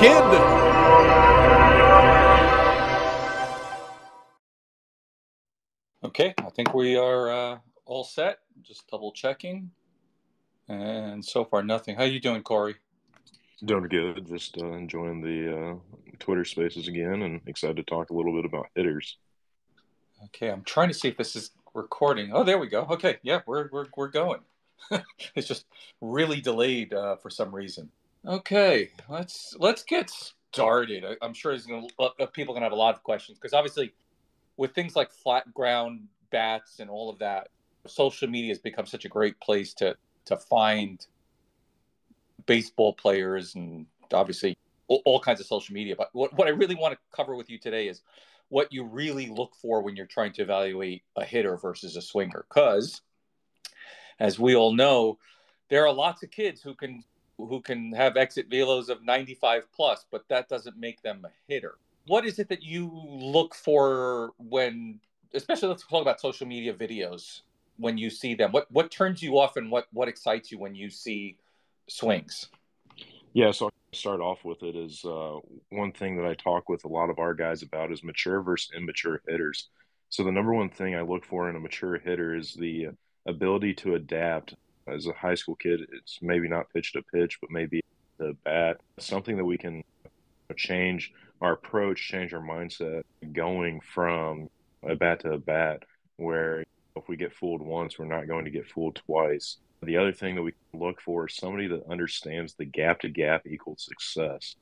kid. Okay, I think we are uh, all set. Just double checking, and so far nothing. How you doing, Corey? Doing good. Just uh, enjoying the uh, Twitter Spaces again, and excited to talk a little bit about hitters. Okay, I'm trying to see if this is recording. Oh, there we go. Okay, yeah, we're we're we're going. it's just really delayed uh, for some reason. Okay, let's let's get started. I, am sure there's gonna, people are gonna have a lot of questions because obviously, with things like flat ground bats and all of that, social media has become such a great place to to find baseball players and obviously all, all kinds of social media. But what, what I really want to cover with you today is what you really look for when you're trying to evaluate a hitter versus a swinger. Because, as we all know, there are lots of kids who can who can have exit velos of 95 plus, but that doesn't make them a hitter. What is it that you look for when, especially let's talk about social media videos when you see them? What what turns you off and what what excites you when you see swings? Yeah, so I'll start off with it is uh, one thing that I talk with a lot of our guys about is mature versus immature hitters. So the number one thing I look for in a mature hitter is the ability to adapt. As a high school kid, it's maybe not pitch to pitch, but maybe the bat. Something that we can change our approach, change our mindset, going from a bat to a bat. Where if we get fooled once, we're not going to get fooled twice. The other thing that we look for is somebody that understands the gap to gap equals success.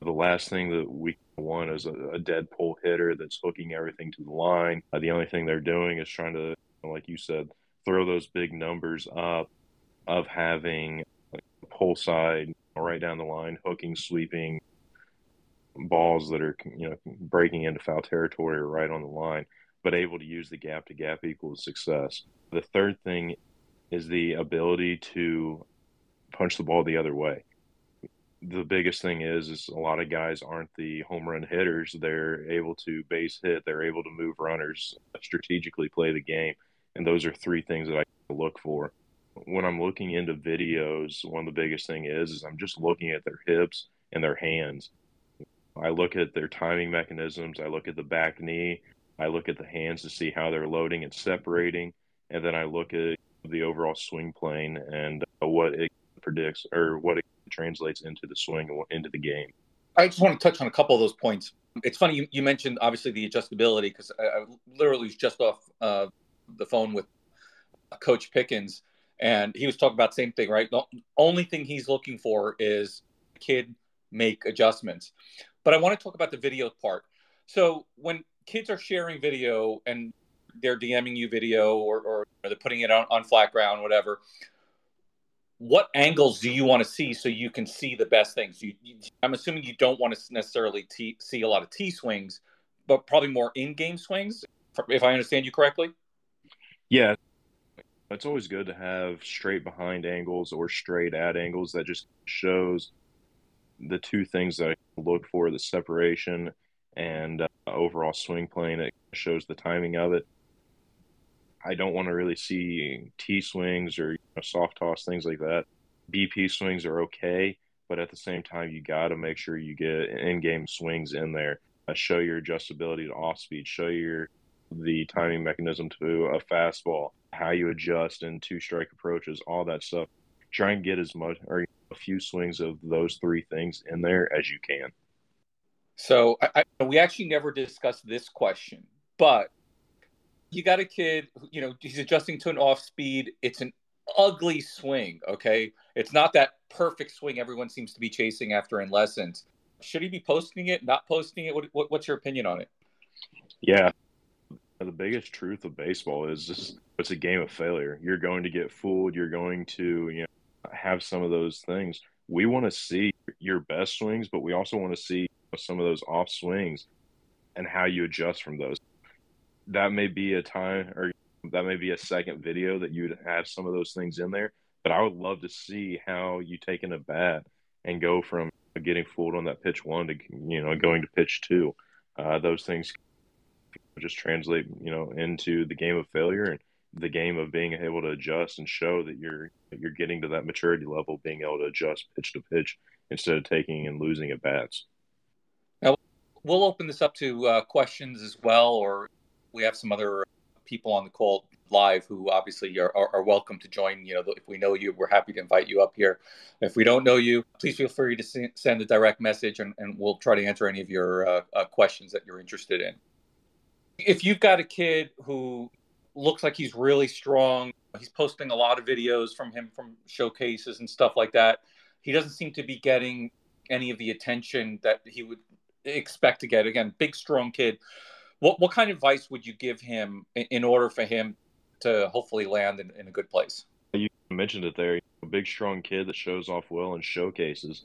The last thing that we want is a, a dead pull hitter that's hooking everything to the line. Uh, the only thing they're doing is trying to, like you said, throw those big numbers up of having a pull side right down the line, hooking, sweeping balls that are you know breaking into foul territory or right on the line, but able to use the gap to gap equals success. The third thing is the ability to punch the ball the other way. The biggest thing is is a lot of guys aren't the home run hitters. They're able to base hit, they're able to move runners, strategically play the game. And those are three things that I look for. When I'm looking into videos, one of the biggest thing is is I'm just looking at their hips and their hands. I look at their timing mechanisms, I look at the back knee, I look at the hands to see how they're loading and separating, and then I look at the overall swing plane and uh, what it predicts or what it translates into the swing and into the game. I just want to touch on a couple of those points. It's funny you, you mentioned obviously the adjustability because I, I, literally was just off uh, the phone with Coach Pickens and he was talking about the same thing, right? The only thing he's looking for is kid make adjustments. But I want to talk about the video part. So when kids are sharing video and they're DMing you video or, or they're putting it on, on flat ground, whatever. What angles do you want to see so you can see the best things? You, you, I'm assuming you don't want to necessarily t- see a lot of T swings, but probably more in game swings, if I understand you correctly. Yeah, it's always good to have straight behind angles or straight at angles that just shows the two things that I look for the separation and uh, overall swing plane. It shows the timing of it. I don't want to really see T swings or you know, soft toss things like that. BP swings are okay, but at the same time, you got to make sure you get in game swings in there. Uh, show your adjustability to off speed. Show your the timing mechanism to a fastball. How you adjust in two strike approaches. All that stuff. Try and get as much or a few swings of those three things in there as you can. So I, I, we actually never discussed this question, but you got a kid, you know, he's adjusting to an off speed. It's an ugly swing, okay? It's not that perfect swing everyone seems to be chasing after in lessons. Should he be posting it, not posting it? What, what, what's your opinion on it? Yeah. The biggest truth of baseball is just it's a game of failure. You're going to get fooled. You're going to, you know, have some of those things. We want to see your best swings, but we also want to see some of those off swings and how you adjust from those that may be a time or that may be a second video that you'd have some of those things in there. But I would love to see how you take in a bat and go from getting fooled on that pitch one to you know going to pitch two. Uh, those things just translate you know into the game of failure and the game of being able to adjust and show that you're you're getting to that maturity level, being able to adjust pitch to pitch instead of taking and losing at bats. Now, we'll open this up to uh, questions as well, or we have some other people on the call live who obviously are, are, are, welcome to join. You know, if we know you, we're happy to invite you up here. If we don't know you, please feel free to send a direct message and, and we'll try to answer any of your uh, uh, questions that you're interested in. If you've got a kid who looks like he's really strong, he's posting a lot of videos from him from showcases and stuff like that. He doesn't seem to be getting any of the attention that he would expect to get. Again, big, strong kid. What, what kind of advice would you give him in, in order for him to hopefully land in, in a good place. You mentioned it there. A big, strong kid that shows off well in showcases.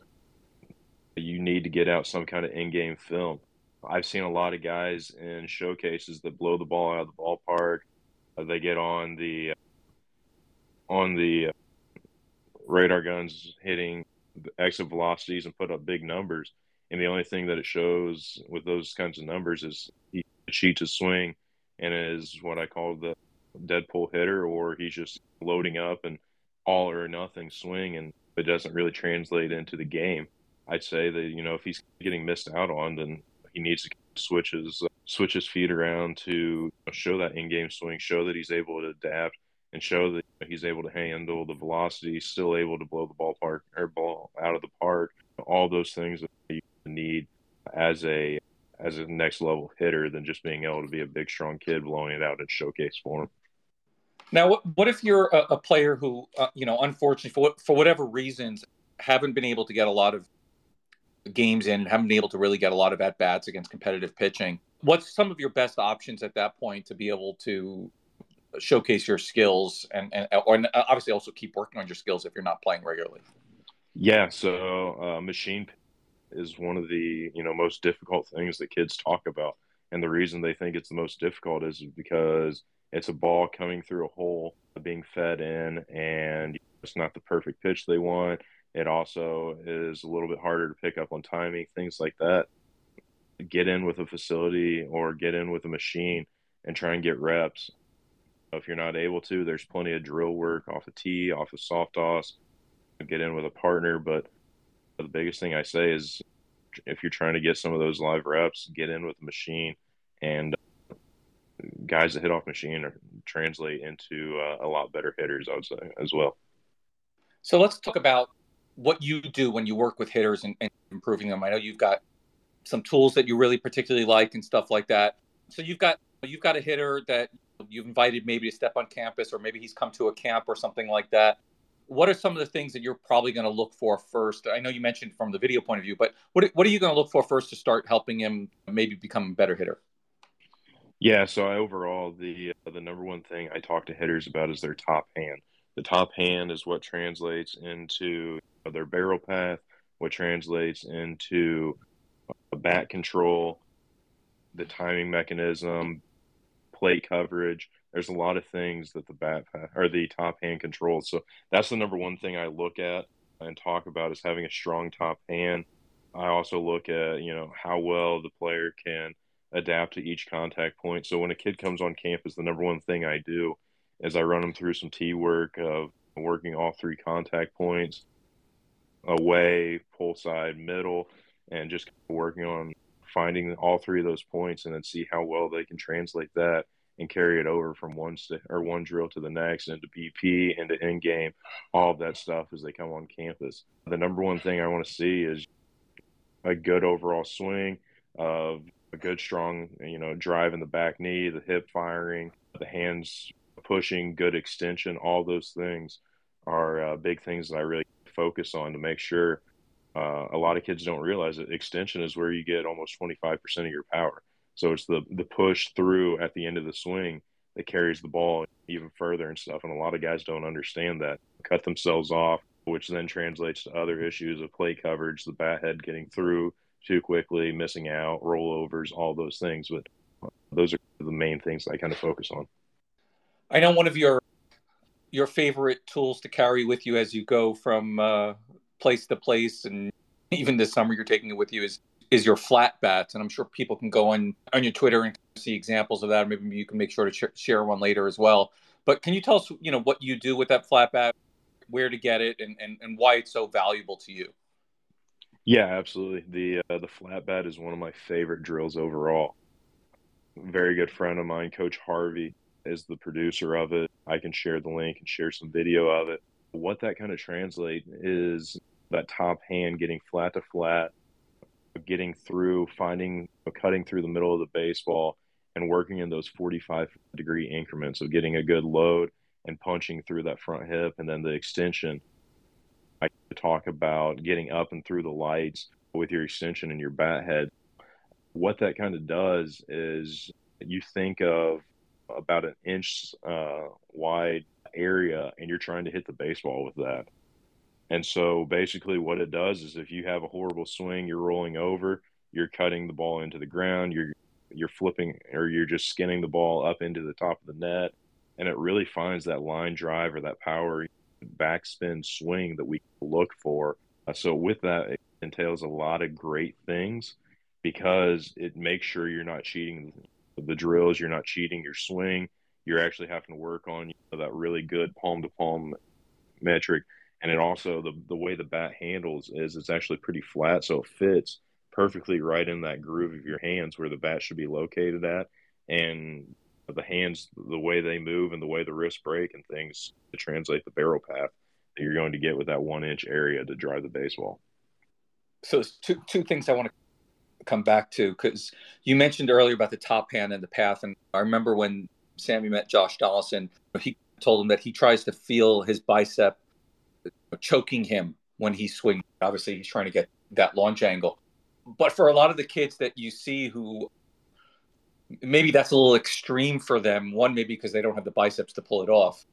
You need to get out some kind of in-game film. I've seen a lot of guys in showcases that blow the ball out of the ballpark. Uh, they get on the on the uh, radar guns hitting exit velocities and put up big numbers. And the only thing that it shows with those kinds of numbers is he cheats his swing and is what I call the dead pull hitter, or he's just loading up and all or nothing swing, and it doesn't really translate into the game. I'd say that you know if he's getting missed out on, then he needs to switch his uh, switch his feet around to show that in-game swing, show that he's able to adapt, and show that he's able to handle the velocity, still able to blow the ballpark or ball out of the park. All those things that you need as a as a next level hitter than just being able to be a big strong kid blowing it out in showcase form. Now, what, what if you're a, a player who, uh, you know, unfortunately for for whatever reasons, haven't been able to get a lot of games in, haven't been able to really get a lot of at bats against competitive pitching? What's some of your best options at that point to be able to showcase your skills and and or obviously also keep working on your skills if you're not playing regularly? Yeah, so uh, machine is one of the you know most difficult things that kids talk about, and the reason they think it's the most difficult is because it's a ball coming through a hole being fed in and it's not the perfect pitch they want it also is a little bit harder to pick up on timing things like that. Get in with a facility or get in with a machine and try and get reps. If you're not able to there's plenty of drill work off a tee off a soft toss get in with a partner. But the biggest thing i say is if you're trying to get some of those live reps get in with a machine and guys that hit off machine translate into uh, a lot better hitters, I would say as well. So let's talk about what you do when you work with hitters and, and improving them. I know you've got some tools that you really particularly like and stuff like that. So you've got you've got a hitter that you've invited maybe to step on campus or maybe he's come to a camp or something like that. What are some of the things that you're probably going to look for first? I know you mentioned from the video point of view, but what what are you going to look for first to start helping him maybe become a better hitter? Yeah, so I, overall, the uh, the number one thing I talk to hitters about is their top hand. The top hand is what translates into their barrel path, what translates into uh, bat control, the timing mechanism, plate coverage. There's a lot of things that the bat or the top hand controls. So that's the number one thing I look at and talk about is having a strong top hand. I also look at you know how well the player can adapt to each contact point. So when a kid comes on campus, the number one thing I do is I run them through some T work of working all three contact points away, pull side, middle, and just working on finding all three of those points and then see how well they can translate that and carry it over from one st- or one drill to the next into BP into in game, all of that stuff as they come on campus. The number one thing I want to see is a good overall swing of a good strong you know drive in the back knee the hip firing the hands pushing good extension all those things are uh, big things that i really focus on to make sure uh, a lot of kids don't realize that extension is where you get almost 25% of your power so it's the the push through at the end of the swing that carries the ball even further and stuff and a lot of guys don't understand that cut themselves off which then translates to other issues of play coverage the bat head getting through too quickly, missing out, rollovers, all those things. But those are the main things I kind of focus on. I know one of your your favorite tools to carry with you as you go from uh, place to place, and even this summer you're taking it with you is is your flat bats, and I'm sure people can go on on your Twitter and see examples of that. Maybe you can make sure to sh- share one later as well. But can you tell us, you know, what you do with that flat bat, where to get it, and and, and why it's so valuable to you? Yeah, absolutely. The uh, the flat bat is one of my favorite drills overall. Very good friend of mine, Coach Harvey, is the producer of it. I can share the link and share some video of it. What that kind of translate is that top hand getting flat to flat, getting through, finding, cutting through the middle of the baseball, and working in those 45 degree increments of getting a good load and punching through that front hip and then the extension I talk about getting up and through the lights with your extension and your bat head. What that kind of does is you think of about an inch uh, wide area and you're trying to hit the baseball with that. And so basically, what it does is if you have a horrible swing, you're rolling over, you're cutting the ball into the ground, you're you're flipping or you're just skinning the ball up into the top of the net, and it really finds that line drive or that power backspin swing that we look for. Uh, so with that, it entails a lot of great things because it makes sure you're not cheating the drills, you're not cheating your swing. You're actually having to work on you know, that really good palm to palm metric. And it also the the way the bat handles is it's actually pretty flat, so it fits perfectly right in that groove of your hands where the bat should be located at. And the hands, the way they move and the way the wrists break and things to translate the barrel path that you're going to get with that one inch area to drive the baseball. So it's two two things I want to come back to because you mentioned earlier about the top hand and the path, and I remember when Sammy met Josh Donaldson, he told him that he tries to feel his bicep choking him when he swings. Obviously, he's trying to get that launch angle. But for a lot of the kids that you see who maybe that's a little extreme for them. One, maybe because they don't have the biceps to pull it off,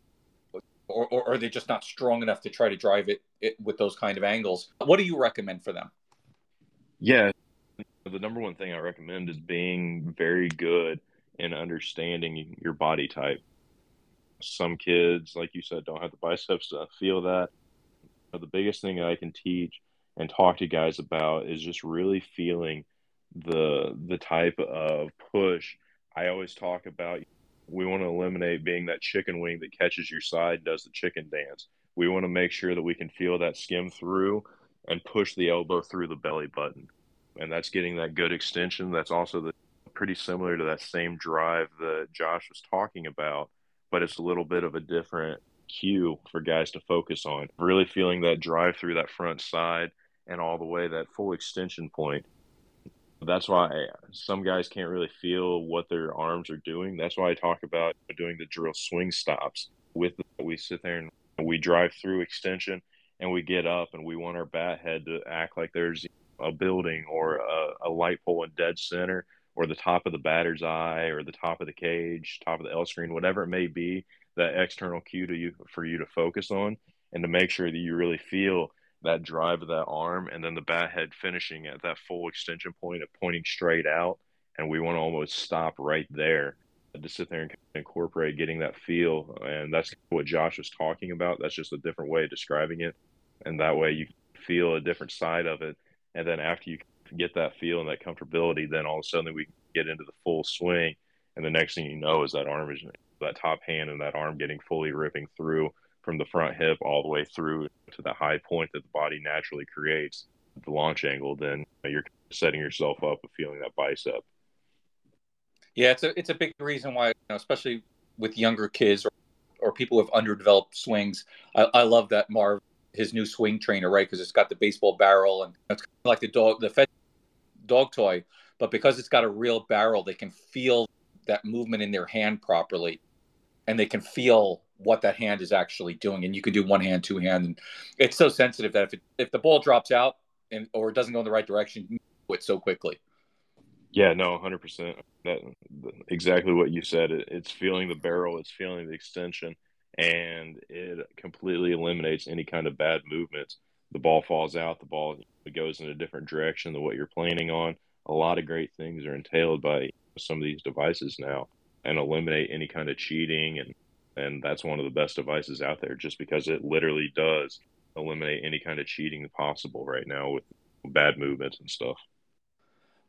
or, or are they just not strong enough to try to drive it, it with those kind of angles? What do you recommend for them? Yeah, the number one thing I recommend is being very good in understanding your body type. Some kids, like you said, don't have the biceps to feel that. But the biggest thing I can teach and talk to you guys about is just really feeling the the type of push I always talk about we want to eliminate being that chicken wing that catches your side and does the chicken dance. We want to make sure that we can feel that skim through and push the elbow through the belly button. And that's getting that good extension. That's also the pretty similar to that same drive that Josh was talking about, but it's a little bit of a different cue for guys to focus on. Really feeling that drive through that front side and all the way that full extension point that's why some guys can't really feel what their arms are doing. That's why I talk about doing the drill swing stops. With we sit there and we drive through extension and we get up and we want our bat head to act like there's a building or a, a light pole in dead center or the top of the batter's eye or the top of the cage, top of the L screen, whatever it may be, that external cue to you for you to focus on and to make sure that you really feel that drive of that arm and then the bat head finishing at that full extension point of pointing straight out. And we want to almost stop right there to sit there and incorporate getting that feel. And that's what Josh was talking about. That's just a different way of describing it. And that way you feel a different side of it. And then after you get that feel and that comfortability, then all of a sudden we get into the full swing. And the next thing you know is that arm is that top hand and that arm getting fully ripping through from the front hip all the way through to the high point that the body naturally creates, the launch angle, then you're setting yourself up with feeling that bicep. Yeah, it's a it's a big reason why, you know, especially with younger kids or, or people with underdeveloped swings. I, I love that Marv, his new swing trainer, right? Because it's got the baseball barrel and it's like the dog, the Fed dog toy, but because it's got a real barrel, they can feel that movement in their hand properly, and they can feel what that hand is actually doing. And you can do one hand, two hand, and it's so sensitive that if it, if the ball drops out and or it doesn't go in the right direction, you do it so quickly. Yeah, no, hundred percent. That exactly what you said. It, it's feeling the barrel, it's feeling the extension, and it completely eliminates any kind of bad movements. The ball falls out, the ball goes in a different direction than what you're planning on. A lot of great things are entailed by some of these devices now, and eliminate any kind of cheating and and that's one of the best devices out there just because it literally does eliminate any kind of cheating possible right now with bad movements and stuff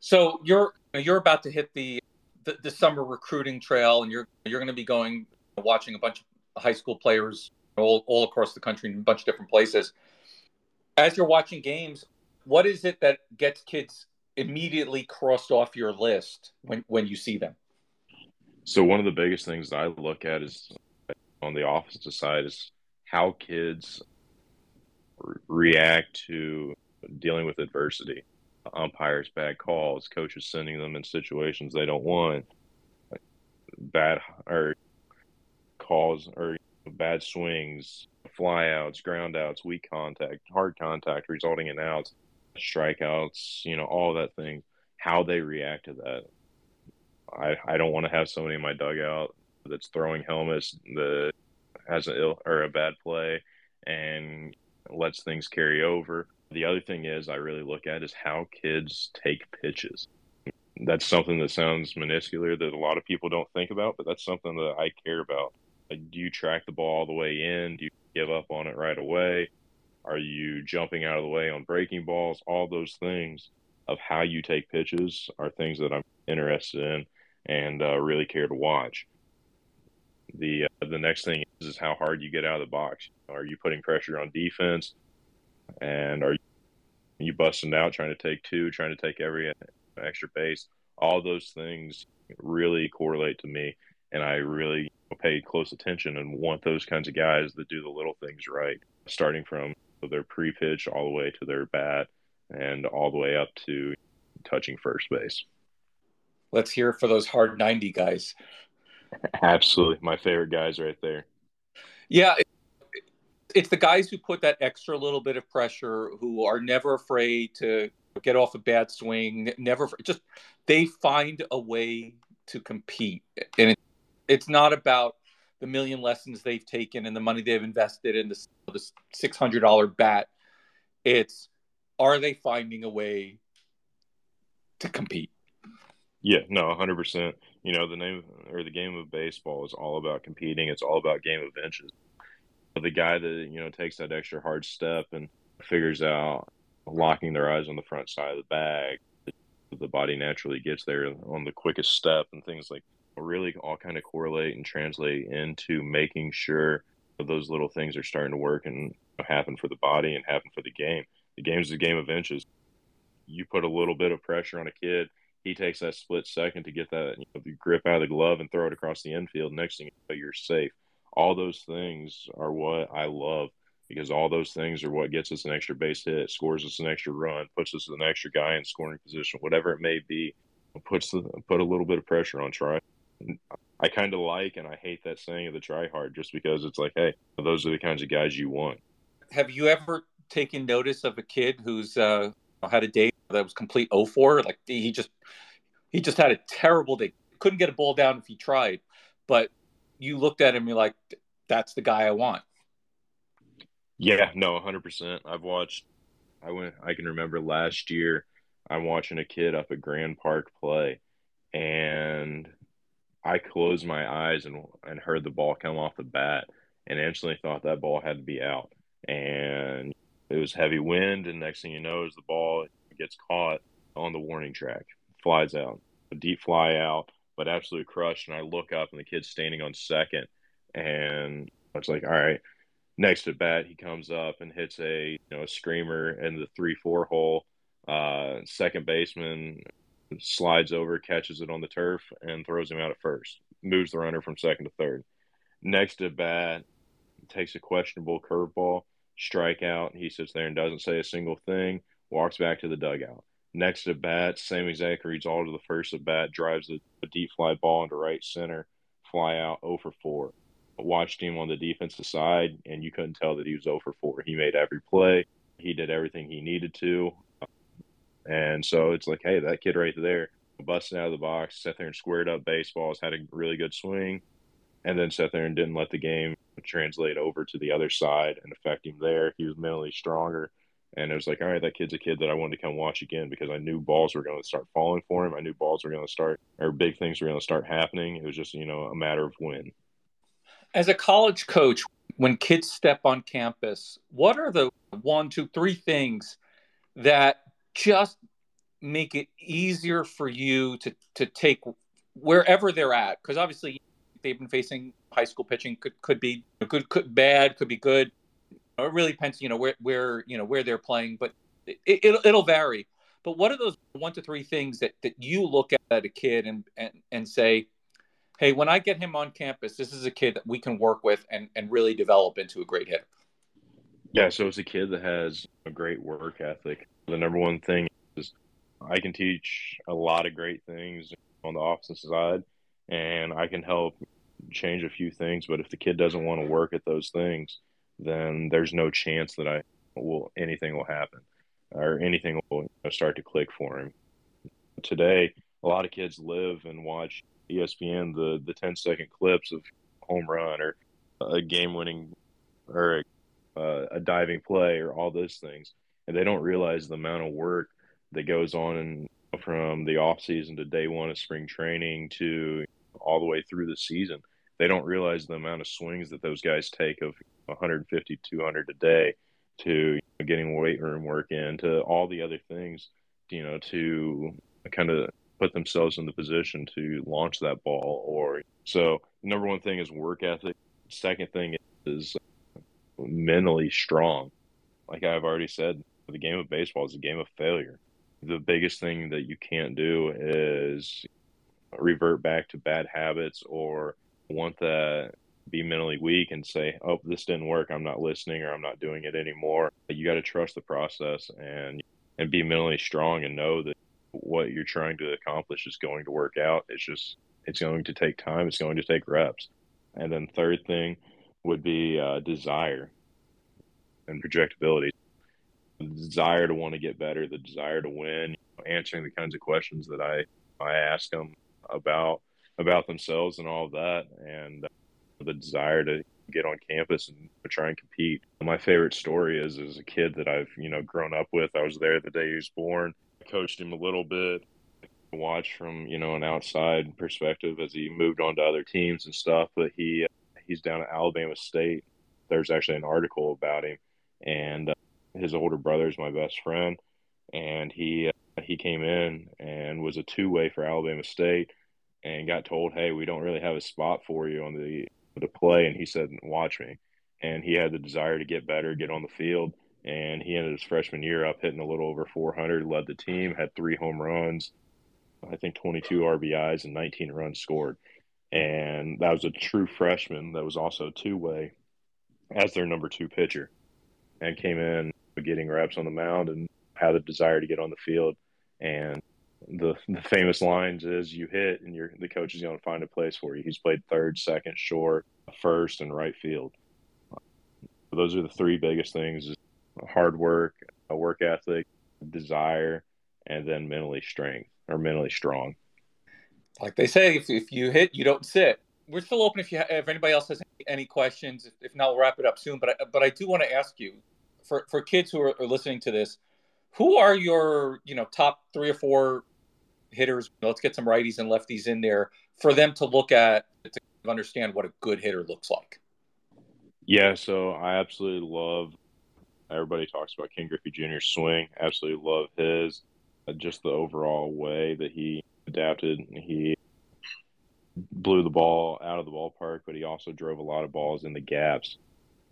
so you're you're about to hit the the, the summer recruiting trail and you're you're going to be going watching a bunch of high school players all, all across the country in a bunch of different places as you're watching games what is it that gets kids immediately crossed off your list when when you see them? So one of the biggest things I look at is on the opposite side is how kids re- react to dealing with adversity. Umpires bad calls, coaches sending them in situations they don't want, bad or calls or bad swings, flyouts, groundouts, weak contact, hard contact resulting in outs, strikeouts, you know, all that thing, how they react to that. I, I don't want to have somebody in my dugout that's throwing helmets that has an ill or a bad play and lets things carry over. The other thing is I really look at is how kids take pitches. That's something that sounds minuscule that a lot of people don't think about, but that's something that I care about. Like, do you track the ball all the way in? Do you give up on it right away? Are you jumping out of the way on breaking balls? All those things of how you take pitches are things that I'm interested in and uh, really care to watch. The uh, the next thing is, is how hard you get out of the box. Are you putting pressure on defense, and are you busting out trying to take two, trying to take every extra base? All those things really correlate to me, and I really pay close attention and want those kinds of guys that do the little things right, starting from their pre-pitch all the way to their bat and all the way up to touching first base. Let's hear for those hard 90 guys. Absolutely. My favorite guys right there. Yeah. It's the guys who put that extra little bit of pressure, who are never afraid to get off a bad swing, never just they find a way to compete. And it, it's not about the million lessons they've taken and the money they've invested in this, this $600 bat. It's are they finding a way to compete? Yeah, no, 100%. You know, the name or the game of baseball is all about competing. It's all about game of inches. The guy that, you know, takes that extra hard step and figures out locking their eyes on the front side of the bag, the body naturally gets there on the quickest step and things like really all kind of correlate and translate into making sure those little things are starting to work and happen for the body and happen for the game. The game's a game of inches. You put a little bit of pressure on a kid, he takes that split second to get that you know, grip out of the glove and throw it across the infield. Next thing you know, you're safe. All those things are what I love because all those things are what gets us an extra base hit, scores us an extra run, puts us an extra guy in scoring position, whatever it may be. Puts the, put a little bit of pressure on try I kind of like and I hate that saying of the try hard just because it's like, hey, those are the kinds of guys you want. Have you ever taken notice of a kid who's uh, had a day that was complete 04? Like he just he just had a terrible day. Couldn't get a ball down if he tried. But you looked at him, you're like, that's the guy I want. Yeah, no, 100%. I've watched. I went. I can remember last year. I'm watching a kid up at Grand Park play, and I closed my eyes and and heard the ball come off the bat, and instantly thought that ball had to be out. And it was heavy wind, and next thing you know, is the ball gets caught on the warning track, flies out, a deep fly out, but absolutely crushed. And I look up, and the kid's standing on second, and I was like, all right. Next at bat, he comes up and hits a you know a screamer in the three four hole. Uh, second baseman slides over, catches it on the turf, and throws him out at first. Moves the runner from second to third. Next at bat, takes a questionable curveball, strikeout. He sits there and doesn't say a single thing. Walks back to the dugout. Next at bat, same exact reads all to the first at bat. Drives a, deep fly ball into right center. Fly out 0 for 4. Watched him on the defensive side, and you couldn't tell that he was 0 for 4. He made every play. He did everything he needed to. And so it's like, hey, that kid right there, busting out of the box, sat there and squared up baseballs, had a really good swing, and then sat there and didn't let the game translate over to the other side and affect him there. He was mentally stronger. And it was like, all right, that kid's a kid that I wanted to come watch again because I knew balls were going to start falling for him. I knew balls were going to start, or big things were going to start happening. It was just, you know, a matter of when. As a college coach, when kids step on campus, what are the one, two, three things that just make it easier for you to to take wherever they're at because obviously they've been facing high school pitching could could be good could bad could be good it really depends you know where where you know where they're playing but it, it'll, it'll vary. But what are those one to three things that, that you look at a kid and, and, and say, hey, when I get him on campus, this is a kid that we can work with and, and really develop into a great hitter? Yeah, so it's a kid that has a great work ethic. The number one thing is I can teach a lot of great things on the offensive side, and I can help change a few things. But if the kid doesn't want to work at those things, then there's no chance that I will anything will happen or anything will start to click for him. Today, a lot of kids live and watch ESPN the the 10 second clips of home run or a game winning or a, uh, a diving play or all those things, and they don't realize the amount of work that goes on in, from the off season to day one of spring training to all the way through the season. They don't realize the amount of swings that those guys take of 150, 200 a day to getting weight room work in to all the other things, you know, to kind of put themselves in the position to launch that ball. Or so, number one thing is work ethic. Second thing is mentally strong. Like I've already said, the game of baseball is a game of failure. The biggest thing that you can't do is revert back to bad habits or want to be mentally weak and say, "Oh, this didn't work. I'm not listening or I'm not doing it anymore." You got to trust the process and and be mentally strong and know that what you're trying to accomplish is going to work out. It's just it's going to take time. It's going to take reps. And then third thing would be uh, desire and projectability. The desire to want to get better, the desire to win, answering the kinds of questions that I I ask them about about themselves and all of that, and the desire to get on campus and try and compete. My favorite story is as a kid that I've you know grown up with. I was there the day he was born. I coached him a little bit. watched from you know an outside perspective as he moved on to other teams and stuff. But he he's down at Alabama State. There's actually an article about him, and uh, his older brother is my best friend, and he uh, he came in and was a two way for Alabama State, and got told, hey, we don't really have a spot for you on the to play, and he said, "Watch me." And he had the desire to get better, get on the field, and he ended his freshman year up hitting a little over 400, led the team, had three home runs, I think 22 RBIs and 19 runs scored. And that was a true freshman that was also two way as their number two pitcher and came in getting reps on the mound and had the desire to get on the field. And the the famous lines is you hit and you're the coach is going to find a place for you. He's played third, second, short, first, and right field. Those are the three biggest things: hard work, a work ethic, desire, and then mentally strength or mentally strong. Like they say, if, if you hit, you don't sit. We're still open if you if anybody else has any questions. If, if not, we'll wrap it up soon. But I, but I do want to ask you for for kids who are, are listening to this who are your you know top three or four hitters? Let's get some righties and lefties in there for them to look at to understand what a good hitter looks like. Yeah so i absolutely love everybody talks about ken griffey jr swing absolutely love his uh, just the overall way that he adapted. He blew the ball out of the ballpark but he also drove a lot of balls in the gaps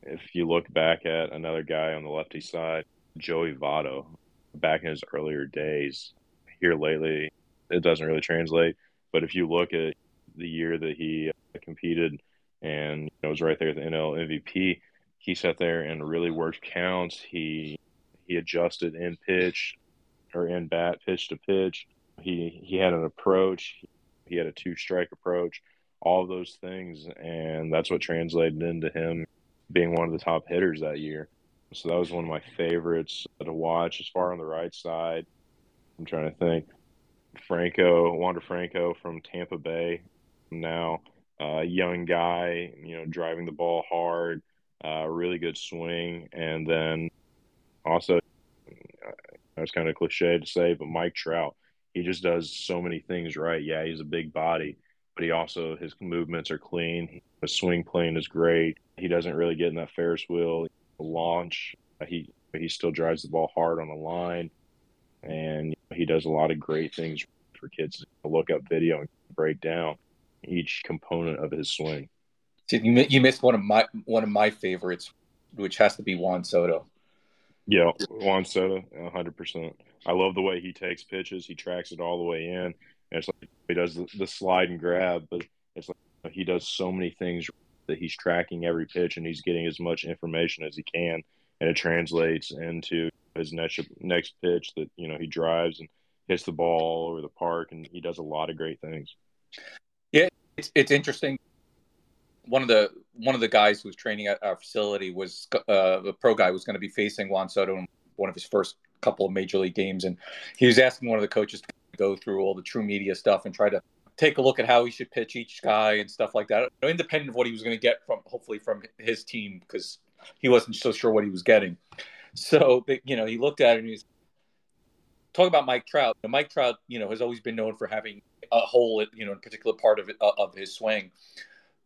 if you look back at another guy on the lefty side joey votto back in his earlier days. Here lately, it doesn't really translate. But if you look at the year that he uh, competed and you know, was right there at the NL MVP, he sat there and really worked counts. He he adjusted in pitch or in bat, pitch to pitch. He he had an approach. He had a two strike approach. All those things, and that's what translated into him being one of the top hitters that year. So that was one of my favorites to watch. As far on the right side, I'm trying to think. Franco, Wander Franco from Tampa Bay. Now, uh, young guy, you know, driving the ball hard, uh, really good swing, and then also, that's kind of cliche to say, but Mike Trout, he just does so many things right. Yeah, he's a big body, but he also his movements are clean. His swing plane is great. He doesn't really get in that Ferris wheel launch. He he still drives the ball hard on the line, and he does a lot of great things for kids to look up video and break down each component of his swing. See, you you missed one of my one of my favorites, which has to be Juan Soto. Yeah, Juan Soto, hundred percent. I love the way he takes pitches. He tracks it all the way in. And it's like he does the, the slide and grab, but it's like he does so many things that he's tracking every pitch and he's getting as much information as he can, and it translates into his next next pitch that you know he drives and hits the ball all over the park, and he does a lot of great things. Yeah, it's it's interesting. One of the one of the guys who was training at our facility was uh, the pro guy was going to be facing Juan Soto in one of his first couple of major league games, and he was asking one of the coaches to go through all the TruMedia stuff and try to take a look at how he should pitch each guy and stuff like that, independent of what he was going to get from hopefully from his team because he wasn't so sure what he was getting. So you know he looked at it and he's talking about Mike Trout. Mike Trout, you know, has always been known for having a hole, you know, in a particular part of it, uh, of his swing,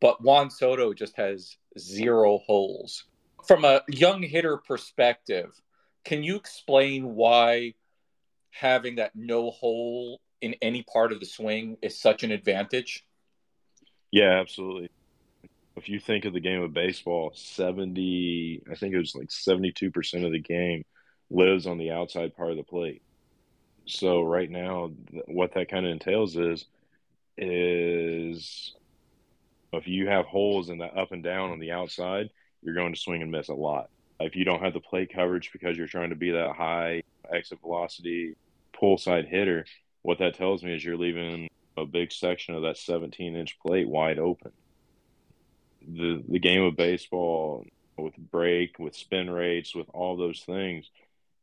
but Juan Soto just has zero holes. From a young hitter perspective, can you explain why having that no hole in any part of the swing is such an advantage? Yeah, absolutely. If you think of the game of baseball, 70, I think it was like 72% of the game lives on the outside part of the plate. So right now, what that kind of entails is, is if you have holes in the up and down on the outside, you're going to swing and miss a lot. If you don't have the plate coverage because you're trying to be that high exit velocity pull side hitter, what that tells me is you're leaving a big section of that 17 inch plate wide open. The the game of baseball with break, with spin rates, with all those things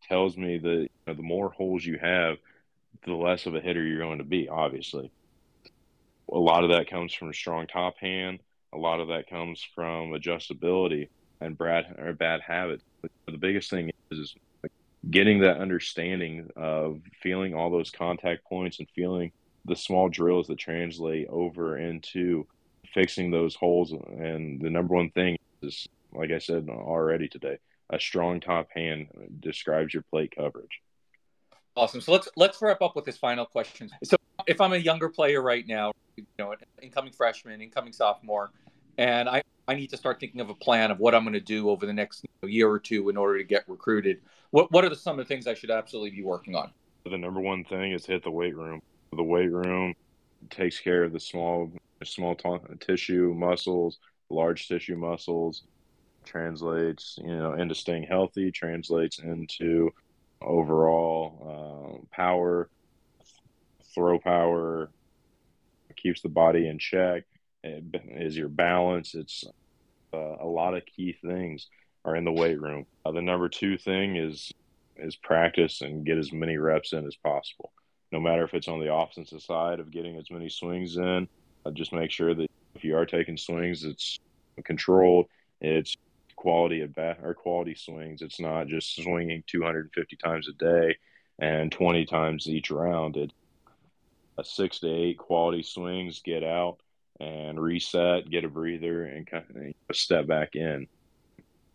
tells me that you know, the more holes you have, the less of a hitter you're going to be. Obviously, a lot of that comes from a strong top hand. A lot of that comes from adjustability and bad or bad habits. But the biggest thing is, is getting that understanding of feeling all those contact points and feeling the small drills that translate over into fixing those holes. And the number one thing is, like I said already today, a strong top hand describes your plate coverage. Awesome. So let's let's wrap up with this final question. So if I'm a younger player right now, you know, incoming freshman, incoming sophomore, and I I need to start thinking of a plan of what I'm going to do over the next year or two in order to get recruited. What What are the, some of the things I should absolutely be working on? The number one thing is hit the weight room. The weight room takes care of the small small t- tissue muscles, large tissue muscles. Translates, you know, into staying healthy. Translates into overall uh, power, throw power, keeps the body in check is your balance. It's uh, a lot of key things are in the weight room. Uh, the number two thing is is practice and get as many reps in as possible. No matter if it's on the offensive side of getting as many swings in, uh, just make sure that if you are taking swings, it's controlled. It's quality at bat or quality swings. It's not just swinging 250 times a day and 20 times each round. It a six to eight quality swings, get out, and reset, get a breather, and kind of step back in.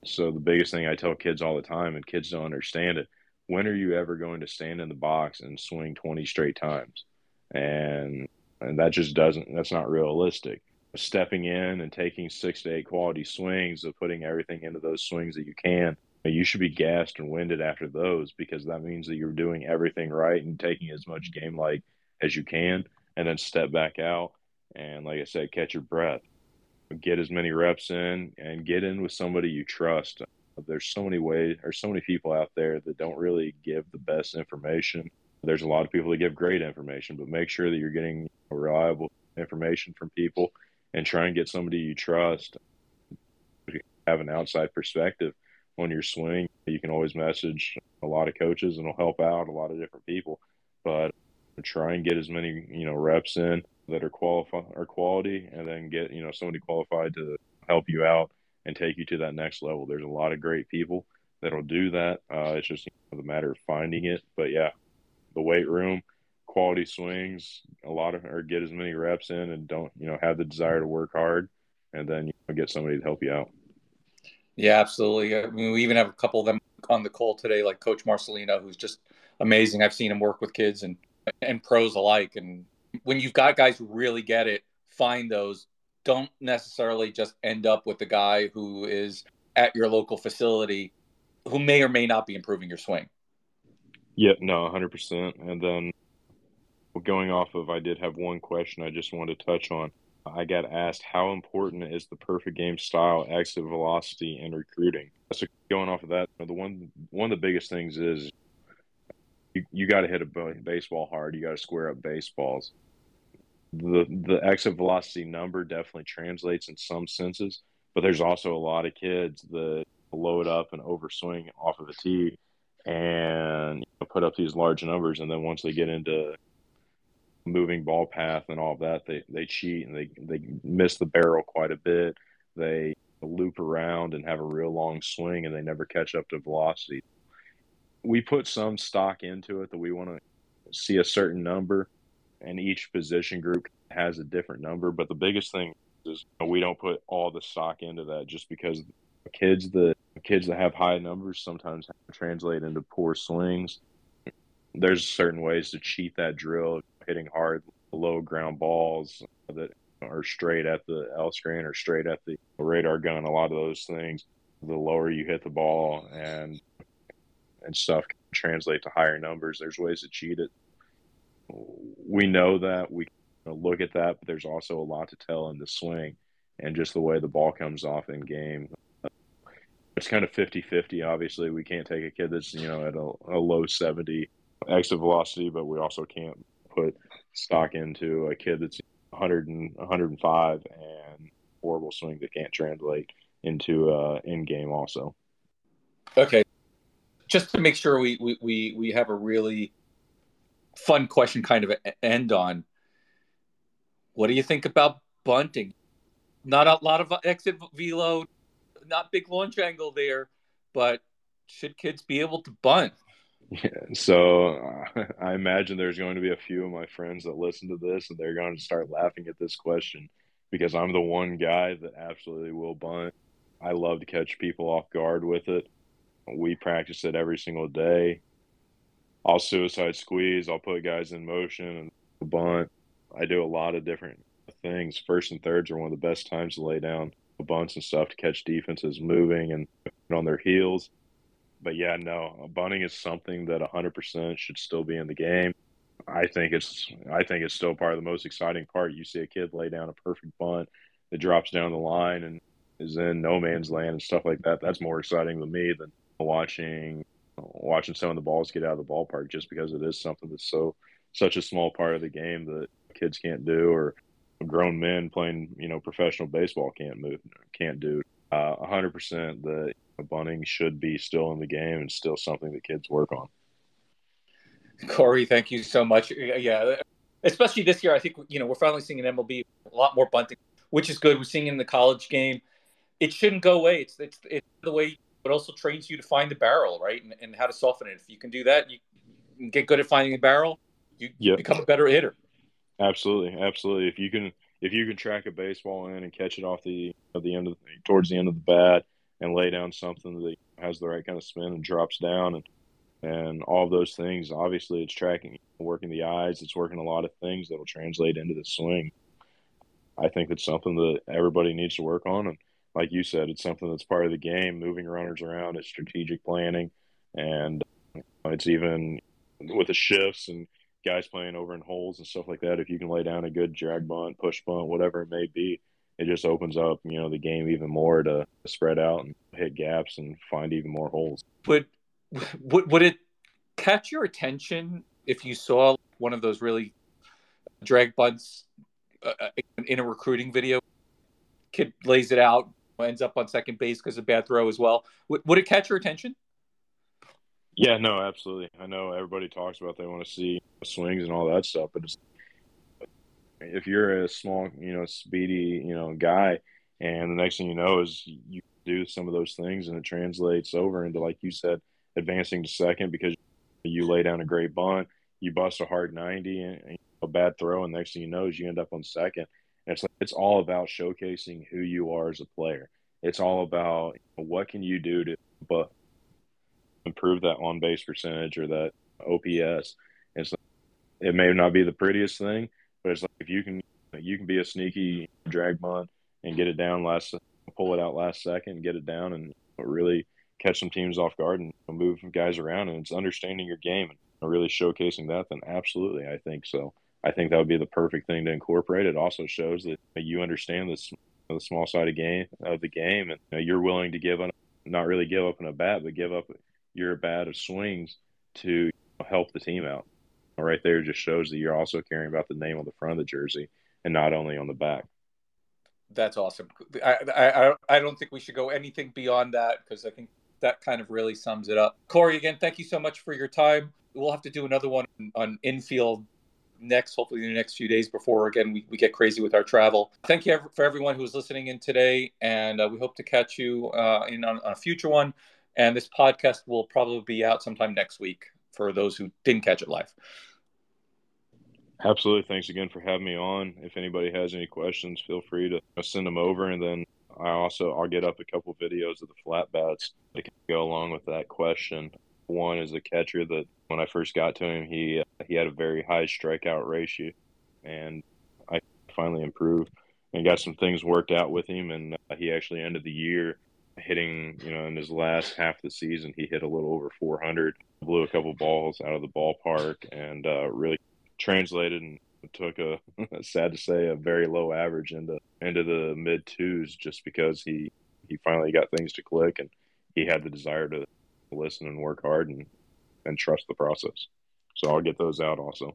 So the biggest thing I tell kids all the time, and kids don't understand it, when are you ever going to stand in the box and swing 20 straight times? And and that just doesn't that's not realistic. Stepping in and taking six to eight quality swings of putting everything into those swings that you can, you should be gassed and winded after those because that means that you're doing everything right and taking as much game like as you can and then step back out and like I said, catch your breath, get as many reps in, and get in with somebody you trust. There's so many ways, there's so many people out there that don't really give the best information. There's a lot of people that give great information, but make sure that you're getting reliable information from people and try and get somebody you trust. Have an outside perspective on your swing. You can always message a lot of coaches and it'll help out a lot of different people. But try and get as many, you know, reps in that are qualified are quality and then get you know somebody qualified to help you out and take you to that next level. There's a lot of great people that'll do that. Uh, it's just you know, the matter of finding it. But yeah the weight room quality swings a lot of or get as many reps in and don't you know have the desire to work hard and then you know, get somebody to help you out. Yeah absolutely. I mean we even have a couple of them on the call today like coach marcelino who's just amazing. I've seen him work with kids and and pros alike and when you've got guys who really get it, find those. Don't necessarily just end up with the guy who is at your local facility who may or may not be improving your swing. Yeah, no, 100%. And then going off of, I did have one question I just wanted to touch on. I got asked how important is the perfect game style, exit velocity, and recruiting. So going off of that, the one one of the biggest things is you, you got to hit a baseball hard. You got to square up baseballs. The the exit velocity number definitely translates in some senses, but there's also a lot of kids that load up and overswing off of a tee and you know, put up these large numbers, and then once they get into moving ball path and all of that, they they cheat and they they miss the barrel quite a bit. They loop around and have a real long swing, and they never catch up to velocity. We put some stock into it that we want to see a certain number, and each position group has a different number. But the biggest thing is we don't put all the stock into that just because kids that kids that have high numbers sometimes translate into poor swings. There's certain ways to cheat that drill, hitting hard low ground balls that are straight at the L screen or straight at the radar gun. A lot of those things, the lower you hit the ball and and stuff can translate to higher numbers. There's ways to cheat it. We know that we look at that, but there's also a lot to tell in the swing and just the way the ball comes off in game it's kind of 50 50. Obviously, we can't take a kid that's, you know, at a, a low 70 exit velocity, but we also can't put stock into a kid that's 100 and 105 and horrible swing that can't translate into uh, in game also. Okay. Just to make sure we, we, we, we have a really fun question kind of end on. What do you think about bunting? Not a lot of exit velo not big launch angle there, but should kids be able to bunt? Yeah, so uh, I imagine there's going to be a few of my friends that listen to this and they're going to start laughing at this question because I'm the one guy that absolutely will bunt. I love to catch people off guard with it. We practice it every single day. I'll suicide squeeze, I'll put guys in motion and bunt. I do a lot of different things. First and thirds are one of the best times to lay down a bunts and stuff to catch defenses moving and on their heels. But yeah, no, bunting is something that 100% should still be in the game. I think it's I think it's still part of the most exciting part. You see a kid lay down a perfect bunt that drops down the line and is in no man's land and stuff like that. That's more exciting to me than watching watching some of the balls get out of the ballpark just because it is something that's so such a small part of the game that kids can't do or grown men playing, you know, professional baseball can't move, can't do. Uh, 100% that bunting should be still in the game and still something that kids work on. Corey, thank you so much. Yeah, especially this year, I think you know we're finally seeing an MLB a lot more bunting, which is good. We're seeing it in the college game. It shouldn't go away. It's it's, it's the way it also trains you to find the barrel, right, and, and how to soften it. If you can do that, you can get good at finding the barrel. You yep. become a better hitter. Absolutely, absolutely. If you can, if you can track a baseball in and catch it off the at the end of the, towards the end of the bat and lay down something that has the right kind of spin and drops down and and all those things. Obviously, it's tracking, working the eyes. It's working a lot of things that will translate into the swing. I think it's something that everybody needs to work on, and like you said, it's something that's part of the game. Moving runners around, it's strategic planning, and it's even with the shifts and guys playing over in holes and stuff like that, if you can lay down a good drag bunt, push bunt, whatever it may be, it just opens up, you know, the game even more to spread out and hit gaps and find even more holes. Would would would it catch your attention if you saw one of those really drag bunts uh, uh in a recruiting video? Kid lays it out, ends up on second base because of bad throw as well. Would, would it catch your attention? Yeah, no, absolutely. I know everybody talks about they want to see swings and all that stuff, but if you're a small, you know, speedy, you know, guy, and the next thing you know is you do some of those things, and it translates over into, like you said, advancing to second because you lay down a great bunt, you bust a hard ninety, and a bad throw, and next thing you know is you end up on second. It's like, it's all about showcasing who you are as a player. It's all about what can you do to but improve that on base percentage or that OPS. And so it may not be the prettiest thing, but it's like if you can you can be a sneaky drag bunt and get it down last pull it out last second, get it down and really catch some teams off guard and move guys around, and it's understanding your game and really showcasing that. Then absolutely, I think so. I think that would be the perfect thing to incorporate. It also shows that you understand this the small side of game of the game, and you you're willing to give up, not really give up in a bat, but give up your bat of swings to help the team out. Right there just shows that you're also caring about the name on the front of the jersey and not only on the back. That's awesome. I I I don't think we should go anything beyond that because I think that kind of really sums it up. Corey, again, thank you so much for your time. We'll have to do another one on infield next, hopefully in the next few days before again we, we get crazy with our travel. Thank you for everyone who's listening in today, and uh, we hope to catch you uh, in on, on, a future one. And this podcast will probably be out sometime next week for those who didn't catch it live. Absolutely. Thanks again for having me on. If anybody has any questions, feel free to send them over, and then I also I'll get up a couple videos of the flat bats that go along with that question. One is a catcher that when I first got to him, he he had a very high strikeout ratio, and I finally improved and got some things worked out with him. And uh, he actually ended the year hitting, you know, in his last half of the season, he hit a little over 400, blew a couple balls out of the ballpark, and uh, really translated and took a sad to say a very low average into into the mid twos just because he he finally got things to click and he had the desire to listen and work hard and and trust the process. So I'll get those out also.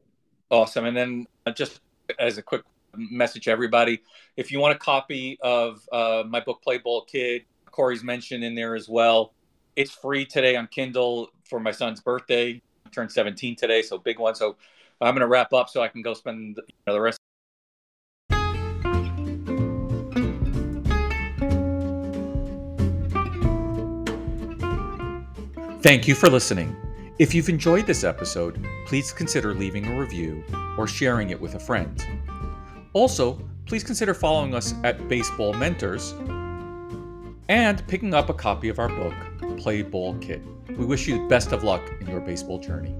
Awesome. And then uh, just as a quick message everybody, if you want a copy of uh, my book Play Ball Kid, Corey's mentioned in there as well. It's free today on Kindle for my son's birthday. I turned 17 today, so big one. So I'm going to wrap up so I can go spend you know, the rest. Thank you for listening. If you've enjoyed this episode, please consider leaving a review or sharing it with a friend. Also, please consider following us at Baseball Mentors and picking up a copy of our book, Play Ball Kid. We wish you the best of luck in your baseball journey.